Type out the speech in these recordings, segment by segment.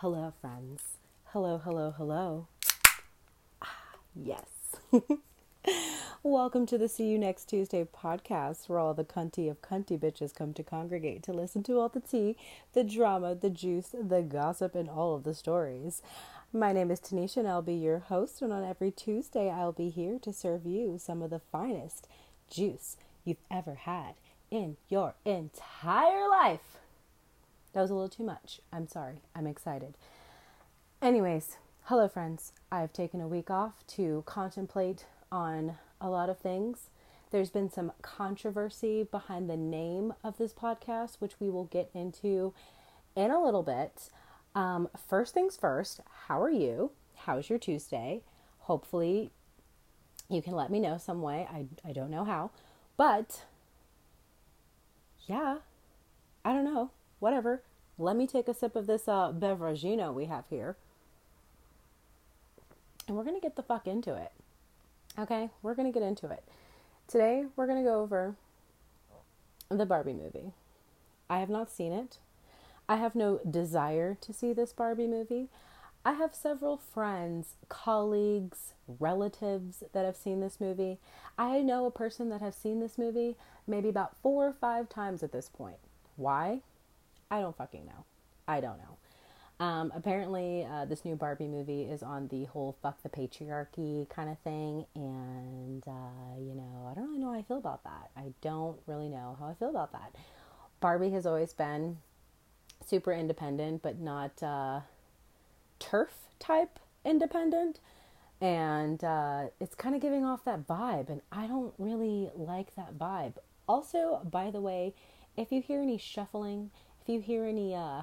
Hello, friends. Hello, hello, hello. Ah, yes. Welcome to the See You Next Tuesday podcast, where all the cunty of cunty bitches come to congregate to listen to all the tea, the drama, the juice, the gossip, and all of the stories. My name is Tynesha, and I'll be your host. And on every Tuesday, I'll be here to serve you some of the finest juice you've ever had in your entire life. That was a little too much. I'm sorry. I'm excited. Anyways, hello, friends. I've taken a week off to contemplate on a lot of things. There's been some controversy behind the name of this podcast, which we will get into in a little bit. Um, first things first, how are you? How's your Tuesday? Hopefully, you can let me know some way. I, I don't know how, but yeah, I don't know whatever. Let me take a sip of this uh, beveragino we have here. And we're going to get the fuck into it. Okay? We're going to get into it. Today, we're going to go over the Barbie movie. I have not seen it. I have no desire to see this Barbie movie. I have several friends, colleagues, relatives that have seen this movie. I know a person that has seen this movie maybe about four or five times at this point. Why? I don't fucking know. I don't know. Um, apparently, uh, this new Barbie movie is on the whole fuck the patriarchy kind of thing. And, uh, you know, I don't really know how I feel about that. I don't really know how I feel about that. Barbie has always been super independent, but not uh, TERF type independent. And uh, it's kind of giving off that vibe. And I don't really like that vibe. Also, by the way, if you hear any shuffling, you hear any uh,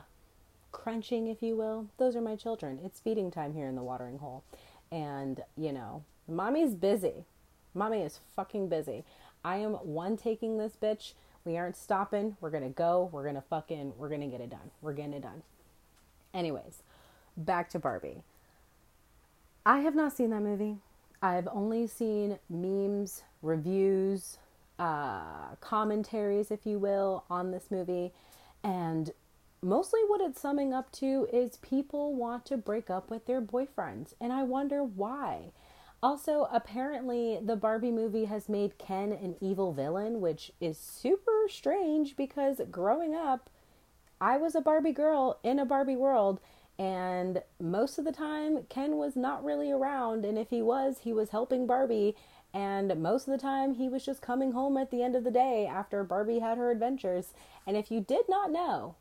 crunching, if you will, those are my children. It's feeding time here in the watering hole. And, you know, mommy's busy. Mommy is fucking busy. I am one taking this bitch. We aren't stopping. We're going to go. We're going to fucking, we're going to get it done. We're getting it done. Anyways, back to Barbie. I have not seen that movie. I've only seen memes, reviews, uh, commentaries, if you will, on this movie. And mostly what it's summing up to is people want to break up with their boyfriends. And I wonder why. Also, apparently, the Barbie movie has made Ken an evil villain, which is super strange because growing up, I was a Barbie girl in a Barbie world, and most of the time, Ken was not really around. And if he was, he was helping Barbie. And most of the time, he was just coming home at the end of the day after Barbie had her adventures. And if you did not know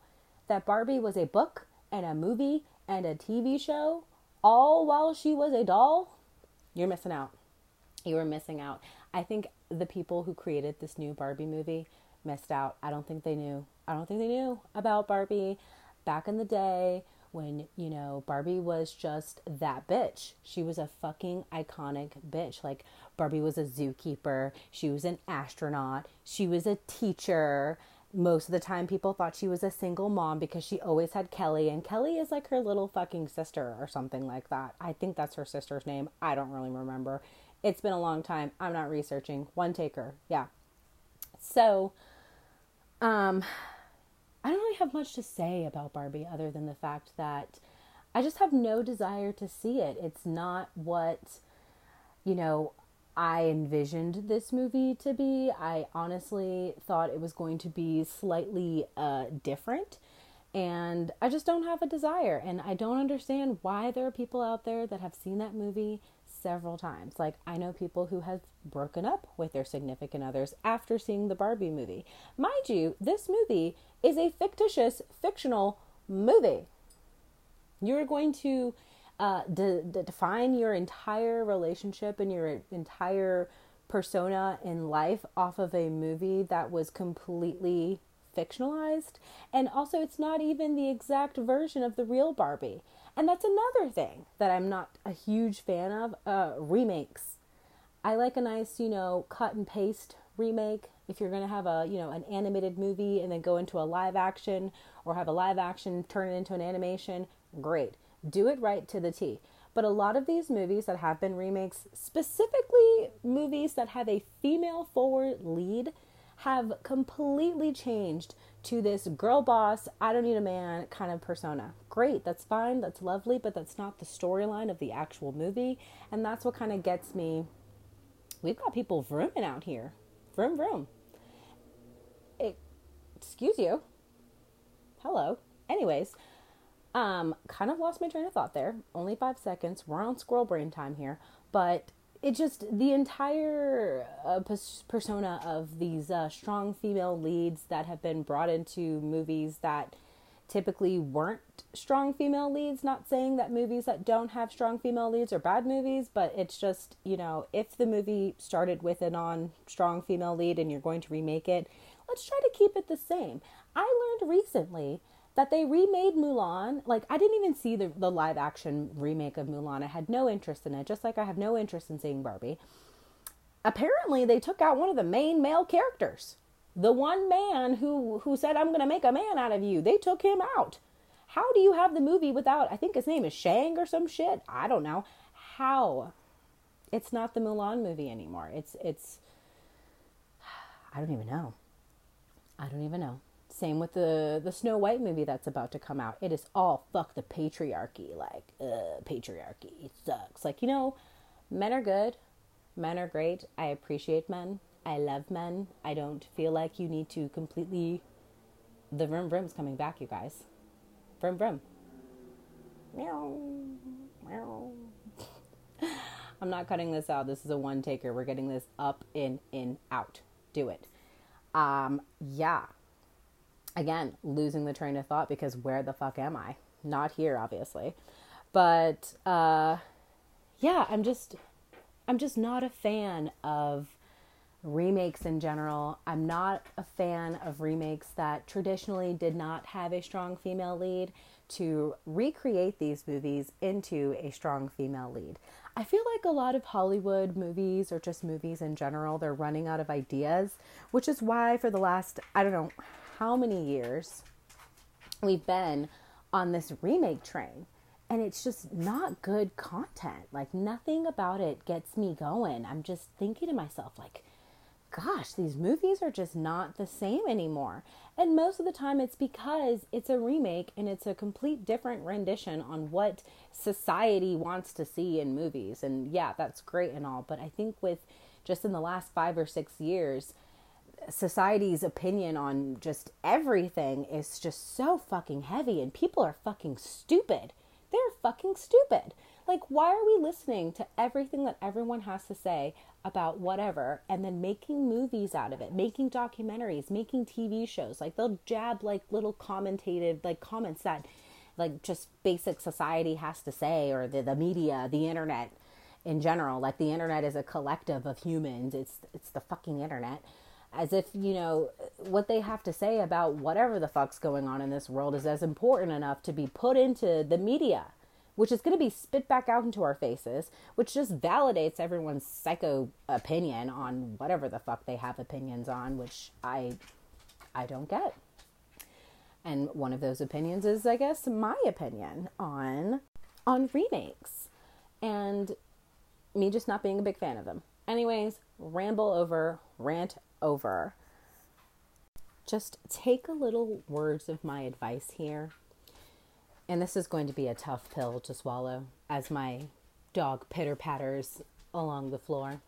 that Barbie was a book and a movie and a TV show, all while she was a doll, you're missing out. You were missing out. I think the people who created this new Barbie movie missed out. I don't think they knew. I don't think they knew about Barbie back in the day when, you know, Barbie was just that bitch. She was a fucking iconic bitch. Like, Barbie was a zookeeper, she was an astronaut, she was a teacher. Most of the time, people thought she was a single mom because she always had Kelly, and Kelly is like her little fucking sister or something like that. I think that's her sister's name. I don't really remember. It's been a long time. I'm not researching. One taker. Yeah. So, um, I don't really have much to say about Barbie other than the fact that I just have no desire to see it. It's not what, you know, I envisioned this movie to be. I honestly thought it was going to be slightly uh, different. And I just don't have a desire. And I don't understand why there are people out there that have seen that movie several times. Like, I know people who have broken up with their significant others after seeing the Barbie movie. Mind you, this movie is a fictitious, fictional movie. You're going to uh, de- de- define your entire relationship and your entire persona in life off of a movie that was completely fictionalized. And also, it's not even the exact version of the real Barbie. And that's another thing that I'm not a huge fan of uh, remakes. I like a nice, you know, cut and paste remake. If you're going to have a, you know, an animated movie and then go into a live action or have a live action turn it into an animation, great. Do it right to the T. But a lot of these movies that have been remakes, specifically movies that have a female forward lead, have completely changed to this girl boss, I don't need a man kind of persona. Great, that's fine, that's lovely, but that's not the storyline of the actual movie. And that's what kind of gets me. We've got people vrooming out here. Vroom, vroom. It, excuse you. Hello. Anyways, um, kind of lost my train of thought there. Only five seconds. We're on squirrel brain time here. But it just the entire uh, persona of these uh, strong female leads that have been brought into movies that typically weren't strong female leads not saying that movies that don't have strong female leads are bad movies but it's just you know if the movie started with a non strong female lead and you're going to remake it let's try to keep it the same. I learned recently that they remade Mulan. Like I didn't even see the the live action remake of Mulan. I had no interest in it, just like I have no interest in seeing Barbie. Apparently, they took out one of the main male characters. The one man who who said I'm going to make a man out of you. They took him out. How do you have the movie without I think his name is Shang or some shit? I don't know. How? It's not the Mulan movie anymore. It's it's I don't even know. I don't even know. Same with the the Snow White movie that's about to come out. It is all fuck the patriarchy. Like, uh, patriarchy it sucks. Like, you know, men are good. Men are great. I appreciate men. I love men. I don't feel like you need to completely. The vroom vroom's coming back, you guys. Vroom vroom. Meow. Meow. I'm not cutting this out. This is a one taker. We're getting this up, in, in, out. Do it. Um, yeah again, losing the train of thought because where the fuck am I? Not here, obviously. But uh, yeah, I'm just I'm just not a fan of remakes in general. I'm not a fan of remakes that traditionally did not have a strong female lead to recreate these movies into a strong female lead. I feel like a lot of Hollywood movies or just movies in general, they're running out of ideas, which is why for the last, I don't know, how many years we've been on this remake train and it's just not good content. Like nothing about it gets me going. I'm just thinking to myself like gosh, these movies are just not the same anymore. And most of the time it's because it's a remake and it's a complete different rendition on what society wants to see in movies. And yeah, that's great and all, but I think with just in the last 5 or 6 years, society's opinion on just everything is just so fucking heavy and people are fucking stupid. They're fucking stupid. Like, why are we listening to everything that everyone has to say about whatever and then making movies out of it, making documentaries, making TV shows? Like, they'll jab like little commentated, like comments that like just basic society has to say or the, the media, the internet in general. Like, the internet is a collective of humans, it's, it's the fucking internet as if you know what they have to say about whatever the fuck's going on in this world is as important enough to be put into the media which is going to be spit back out into our faces which just validates everyone's psycho opinion on whatever the fuck they have opinions on which i i don't get. And one of those opinions is i guess my opinion on on remakes. And me just not being a big fan of them. Anyways ramble over rant over. Just take a little words of my advice here. And this is going to be a tough pill to swallow as my dog pitter patters along the floor.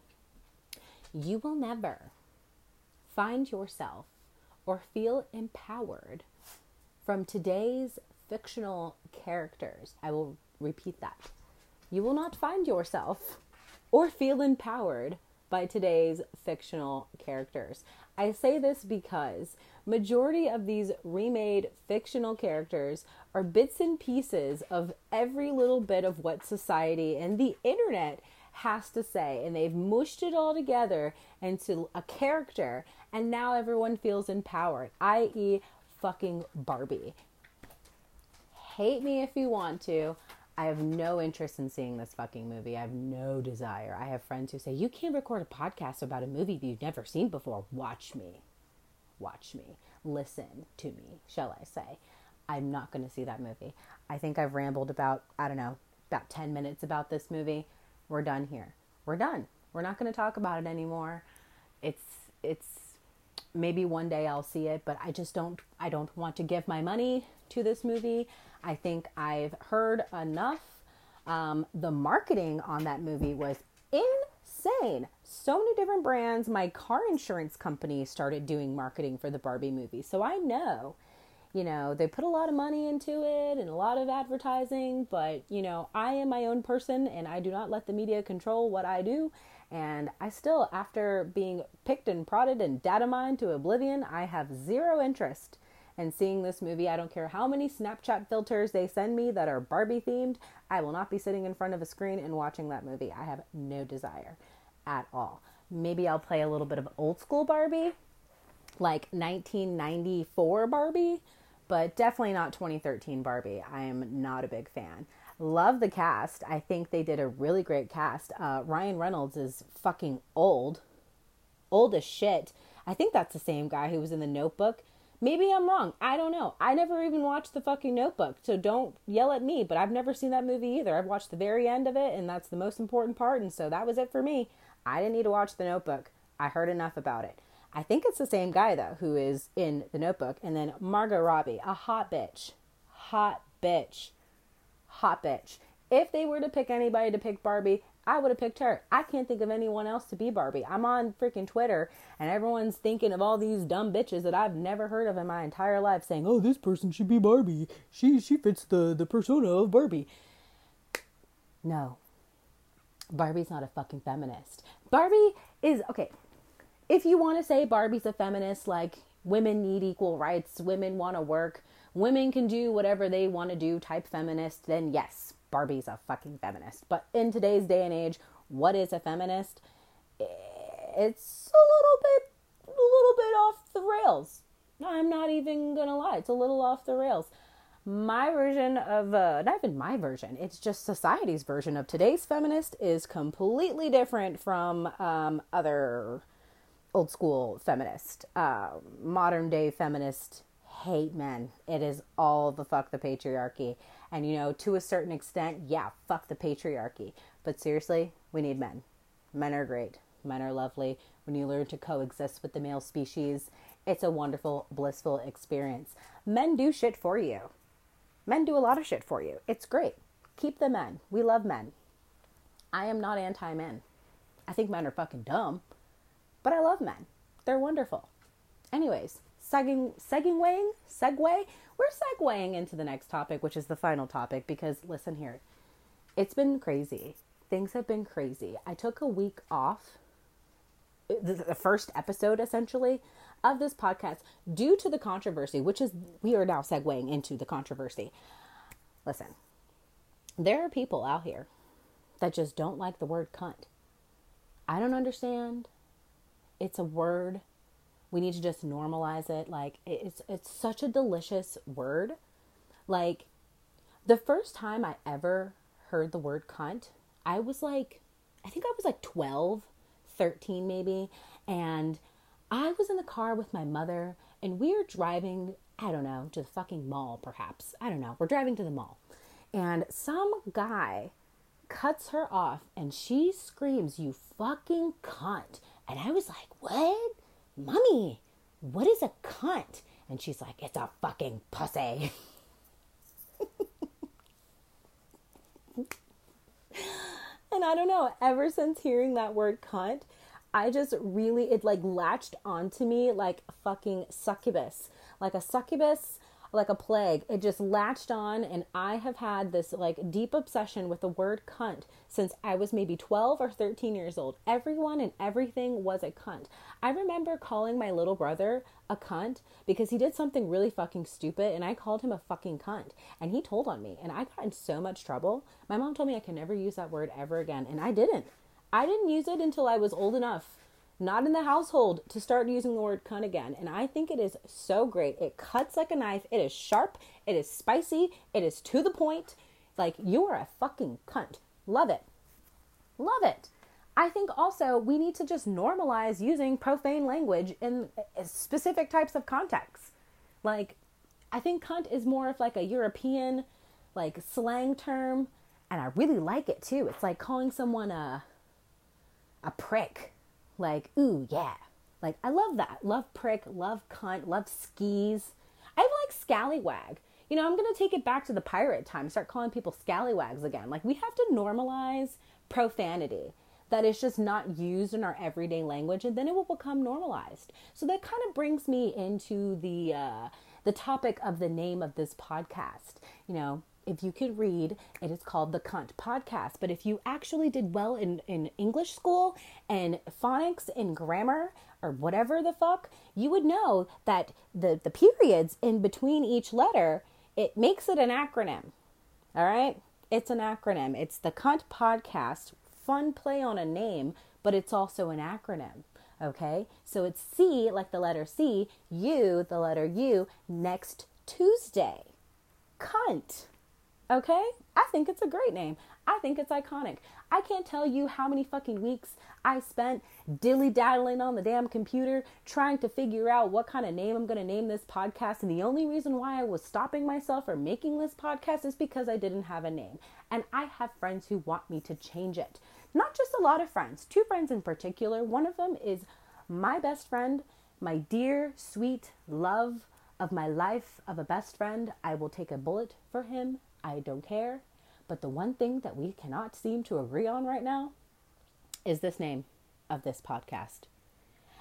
You will never find yourself or feel empowered from today's fictional characters. I will repeat that. You will not find yourself or feel empowered by today's fictional characters. I say this because majority of these remade fictional characters are bits and pieces of every little bit of what society and the internet has to say and they've mushed it all together into a character and now everyone feels empowered, i.e. fucking Barbie. Hate me if you want to. I have no interest in seeing this fucking movie. I have no desire. I have friends who say, You can't record a podcast about a movie you've never seen before. Watch me. Watch me. Listen to me, shall I say. I'm not going to see that movie. I think I've rambled about, I don't know, about 10 minutes about this movie. We're done here. We're done. We're not going to talk about it anymore. It's, it's, maybe one day I'll see it, but I just don't I don't want to give my money to this movie. I think I've heard enough. Um, the marketing on that movie was insane. So many different brands. My car insurance company started doing marketing for the Barbie movie. So I know, you know, they put a lot of money into it and a lot of advertising, but, you know, I am my own person and I do not let the media control what I do. And I still, after being picked and prodded and data mined to oblivion, I have zero interest in seeing this movie. I don't care how many Snapchat filters they send me that are Barbie themed. I will not be sitting in front of a screen and watching that movie. I have no desire at all. Maybe I'll play a little bit of old school Barbie, like 1994 Barbie, but definitely not 2013 Barbie. I am not a big fan. Love the cast. I think they did a really great cast. Uh, Ryan Reynolds is fucking old, old as shit. I think that's the same guy who was in The Notebook. Maybe I'm wrong. I don't know. I never even watched the fucking Notebook, so don't yell at me. But I've never seen that movie either. I've watched the very end of it, and that's the most important part. And so that was it for me. I didn't need to watch the Notebook. I heard enough about it. I think it's the same guy though who is in the Notebook, and then Margot Robbie, a hot bitch, hot bitch hot bitch. If they were to pick anybody to pick Barbie, I would have picked her. I can't think of anyone else to be Barbie. I'm on freaking Twitter and everyone's thinking of all these dumb bitches that I've never heard of in my entire life saying, "Oh, this person should be Barbie. She she fits the the persona of Barbie." No. Barbie's not a fucking feminist. Barbie is okay. If you want to say Barbie's a feminist like women need equal rights, women want to work, women can do whatever they want to do type feminist, then yes, Barbie's a fucking feminist. But in today's day and age, what is a feminist? It's a little bit a little bit off the rails. I'm not even gonna lie, it's a little off the rails. My version of, uh, not even my version, it's just society's version of today's feminist is completely different from um, other old school feminist, uh, modern day feminist hate men. It is all the fuck the patriarchy. And you know, to a certain extent, yeah, fuck the patriarchy. But seriously, we need men. Men are great. Men are lovely. When you learn to coexist with the male species, it's a wonderful, blissful experience. Men do shit for you. Men do a lot of shit for you. It's great. Keep the men. We love men. I am not anti men. I think men are fucking dumb, but I love men. They're wonderful. Anyways, segging, segueing, segue. We're segueing into the next topic, which is the final topic, because listen here, it's been crazy. Things have been crazy. I took a week off, the first episode essentially of this podcast, due to the controversy, which is we are now segueing into the controversy. Listen, there are people out here that just don't like the word cunt. I don't understand. It's a word we need to just normalize it. Like it's it's such a delicious word. Like the first time I ever heard the word cunt, I was like I think I was like 12, 13 maybe, and I was in the car with my mother and we are driving, I don't know, to the fucking mall perhaps. I don't know. We're driving to the mall. And some guy cuts her off and she screams, "You fucking cunt." And I was like, "What?" Mommy, what is a cunt? And she's like, It's a fucking pussy. and I don't know, ever since hearing that word cunt, I just really, it like latched onto me like fucking succubus. Like a succubus like a plague. It just latched on, and I have had this like deep obsession with the word cunt since I was maybe 12 or 13 years old. Everyone and everything was a cunt. I remember calling my little brother a cunt because he did something really fucking stupid, and I called him a fucking cunt, and he told on me, and I got in so much trouble. My mom told me I could never use that word ever again, and I didn't. I didn't use it until I was old enough not in the household to start using the word cunt again. And I think it is so great. It cuts like a knife. It is sharp. It is spicy. It is to the point. Like, you are a fucking cunt. Love it. Love it. I think also we need to just normalize using profane language in specific types of contexts. Like, I think cunt is more of like a European, like, slang term. And I really like it too. It's like calling someone a, a prick like, ooh, yeah, Like, I love that. Love prick, love cunt, love skis. I like scallywag. You know, I'm going to take it back to the pirate time, start calling people scallywags again. Like, we have to normalize profanity that is just not used in our everyday language and then it will become normalized. So that kind of brings me into the uh, the topic of the name of this podcast. You know, if you could read, it is called the Cunt Podcast. But if you actually did well in, in English school and phonics and grammar or whatever the fuck, you would know that the, the periods in between each letter, it makes it an acronym. All right? It's an acronym. It's the Cunt Podcast. Fun play on a name, but it's also an acronym. Okay? So it's C, like the letter C, U, the letter U, next Tuesday. Cunt. Okay? I think it's a great name. I think it's iconic. I can't tell you how many fucking weeks I spent dilly daddling on the damn computer trying to figure out what kind of name I'm going to name this podcast. And the only reason why I was stopping myself from making this podcast is because I didn't have a name. And I have friends who want me to change it. Not just a lot of friends, two friends in particular. One of them is my best friend, my dear, sweet love of my life of a best friend. I will take a bullet for him I don't care. But the one thing that we cannot seem to agree on right now is this name of this podcast.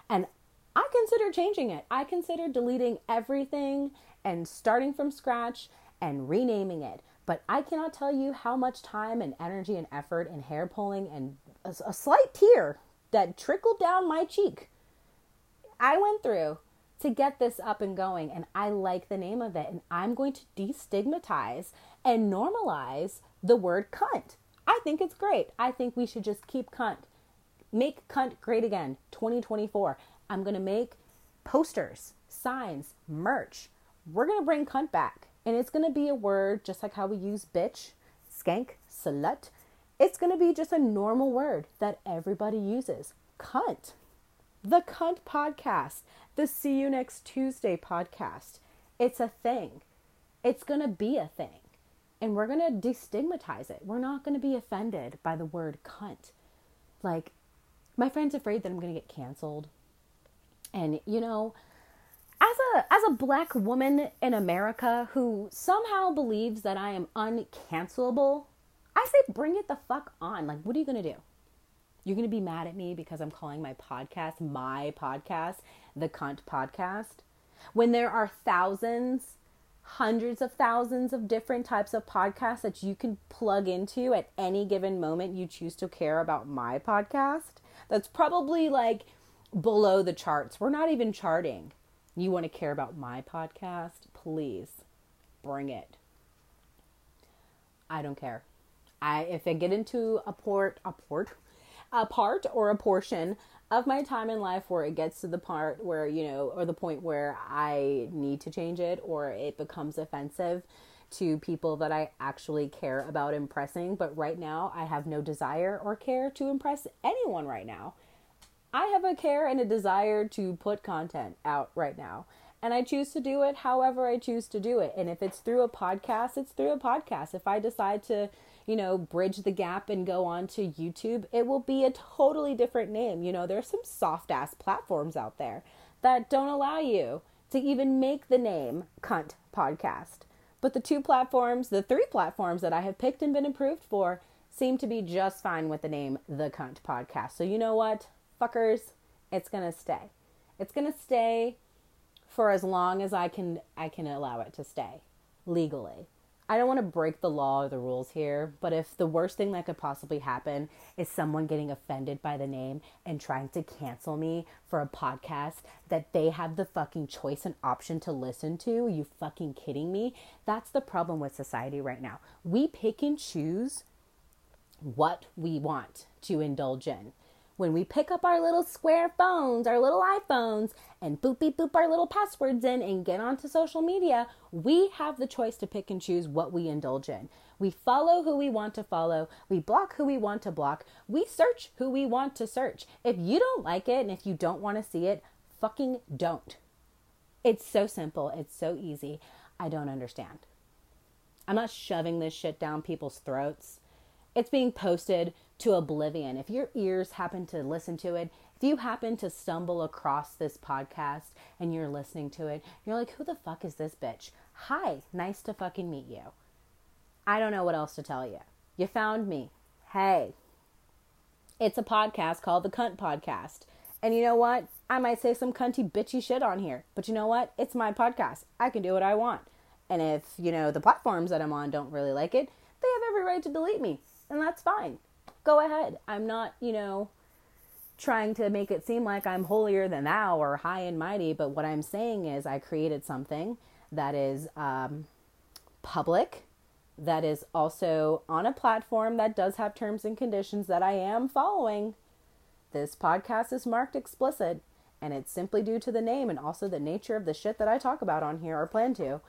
And I consider changing it. I consider deleting everything and starting from scratch and renaming it. But I cannot tell you how much time and energy and effort and hair pulling and a, a slight tear that trickled down my cheek I went through to get this up and going. And I like the name of it. And I'm going to destigmatize and normalize the word cunt. I think it's great. I think we should just keep cunt. Make cunt great again 2024. I'm going to make posters, signs, merch. We're going to bring cunt back. And it's going to be a word just like how we use bitch, skank, slut. It's going to be just a normal word that everybody uses. Cunt. The Cunt Podcast the See You Next Tuesday podcast. It's a thing. It's going to be a thing. And we're going to destigmatize it. We're not going to be offended by the word cunt. Like, my friend's afraid that I'm going to get canceled. And, you know, as a as a black woman in America who somehow believes that I am uncancelable, I say bring it the fuck on. Like what are you going to do? You're going to be mad at me because I'm calling my podcast my podcast, the Cunt Podcast. When there are thousands, hundreds of thousands of different types of podcasts that you can plug into at any given moment you choose to care about my podcast, that's probably like below the charts. We're not even charting. You want to care about my podcast? Please bring it. I don't care. I if I get into a port a port a part or a portion of my time in life where it gets to the part where, you know, or the point where I need to change it or it becomes offensive to people that I actually care about impressing. But right now, I have no desire or care to impress anyone right now. I have a care and a desire to put content out right now. And I choose to do it however I choose to do it. And if it's through a podcast, it's through a podcast. If I decide to you know, bridge the gap and go on to YouTube, it will be a totally different name. You know, there's some soft ass platforms out there that don't allow you to even make the name Cunt Podcast. But the two platforms, the three platforms that I have picked and been approved for, seem to be just fine with the name The Cunt Podcast. So you know what, fuckers, it's gonna stay. It's gonna stay for as long as I can I can allow it to stay legally. I don't want to break the law or the rules here, but if the worst thing that could possibly happen is someone getting offended by the name and trying to cancel me for a podcast that they have the fucking choice and option to listen to, are you fucking kidding me? That's the problem with society right now. We pick and choose what we want to indulge in when we pick up our little square phones, our little iPhones, and boop beep boop our little passwords in and get onto social media, we have the choice to pick and choose what we indulge in. We follow who we want to follow, we block who we want to block, we search who we want to search. If you don't like it and if you don't want to see it, fucking don't. It's so simple, it's so easy. I don't understand. I'm not shoving this shit down people's throats. It's being posted to oblivion. If your ears happen to listen to it, If you happen to stumble across this podcast and you're listening to it, you're like, who the fuck is this bitch? Hi, nice to fucking meet you. I don't know what else to tell you. You found me. Hey, it's a podcast called The Cunt Podcast. And you know what? I might say some cunty bitchy shit on here, but you know what? It's my podcast. I can do what I want. And if, you know, the platforms that I'm on don't really like it, they have every right to delete me. And that's fine. Go ahead. I'm not, you know, trying to make it seem like I'm holier than thou or high and mighty, but what I'm saying is I created something that is um, public, that is also on a platform that does have terms and conditions that I am following. This podcast is marked explicit, and it's simply due to the name and also the nature of the shit that I talk about on here or plan to.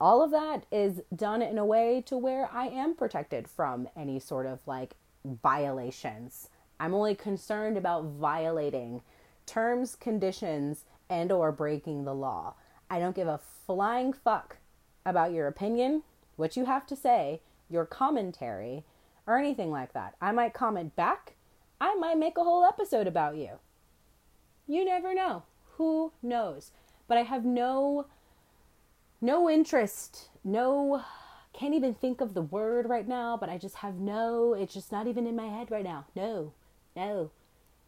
All of that is done in a way to where I am protected from any sort of like violations. I'm only concerned about violating terms, conditions, and or breaking the law. I don't give a flying fuck about your opinion, what you have to say, your commentary, or anything like that. I might comment back. I might make a whole episode about you. You never know. Who knows? But I have no no interest, no can't even think of the word right now, but I just have no, it's just not even in my head right now. No. No.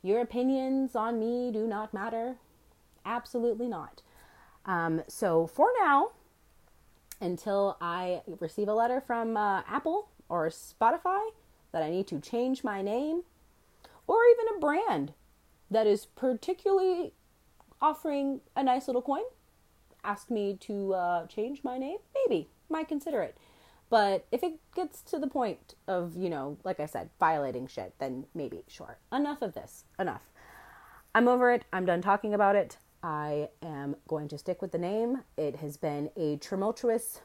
Your opinions on me do not matter. Absolutely not. Um, so for now, until I receive a letter from uh, Apple or Spotify that I need to change my name, or even a brand that is particularly offering a nice little coin, ask me to uh, change my name, maybe, might consider it. But if it gets to the point of, you know, like I said, violating shit, then maybe, sure. Enough of this. Enough. I'm over it. I'm done talking about it. I am going to stick with the name. It has been a tumultuous,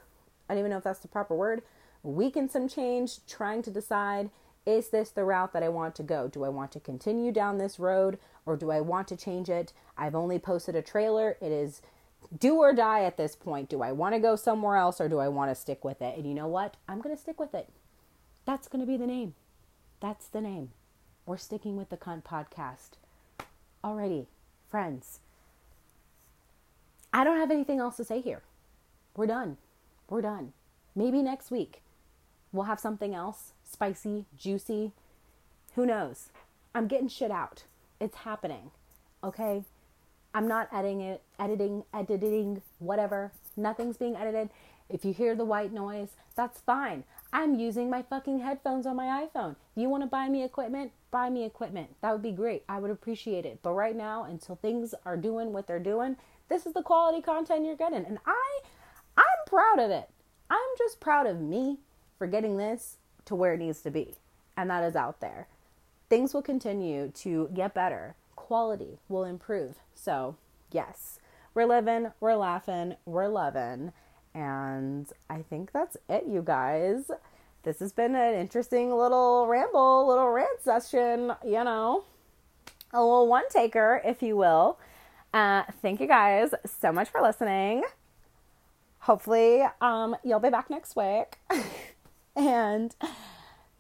I don't even know if that's the proper word, week and some change trying to decide is this the route that I want to go? Do I want to continue down this road or do I want to change it? I've only posted a trailer. It is do or die at this point. Do I want to go somewhere else or do I want to stick with it? And you know what? I'm going to stick with it. That's going to be the name. That's the name. We're sticking with the Cunt Podcast. Alrighty, friends. I don't have anything else to say here. We're done. We're done. Maybe next week we'll have something else spicy, juicy. Who knows? I'm getting shit out. It's happening. Okay? I'm not editing it, editing, editing, whatever. Nothing's being edited. If you hear the white noise, that's fine. I'm using my fucking headphones on my iPhone. If you want to buy me equipment, buy me equipment. That would be great. I would appreciate it. But right now, until things are doing what they're doing, this is the quality content you're getting. And I I'm proud of it. I'm just proud of me for getting this to where it needs to be. And that is out there. Things will continue to get better. Quality will improve. So, yes, we're living, we're laughing, we're loving. And I think that's it, you guys. This has been an interesting little ramble, little rant session, you know, a little one taker, if you will. Uh, thank you guys so much for listening. Hopefully, um, you'll be back next week. and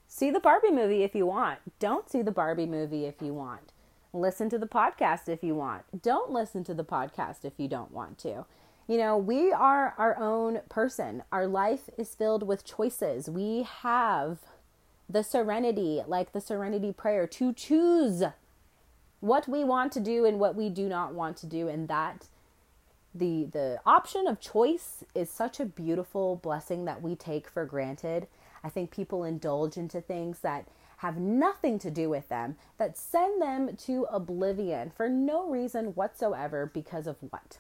see the Barbie movie if you want. Don't see the Barbie movie if you want. Listen to the podcast if you want. Don't listen to the podcast if you don't want to. You know, we are our own person. Our life is filled with choices. We have the serenity, like the serenity prayer, to choose what we want to do and what we do not want to do and that the the option of choice is such a beautiful blessing that we take for granted. I think people indulge into things that have nothing to do with them that send them to oblivion for no reason whatsoever because of what?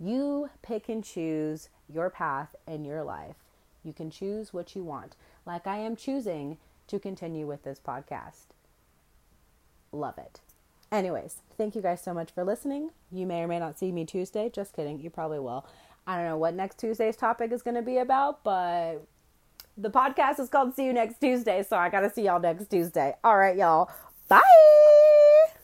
You pick and choose your path in your life. You can choose what you want. Like I am choosing to continue with this podcast. Love it. Anyways, thank you guys so much for listening. You may or may not see me Tuesday. Just kidding. You probably will. I don't know what next Tuesday's topic is going to be about, but the podcast is called See You Next Tuesday, so I got to see y'all next Tuesday. All right, y'all. Bye.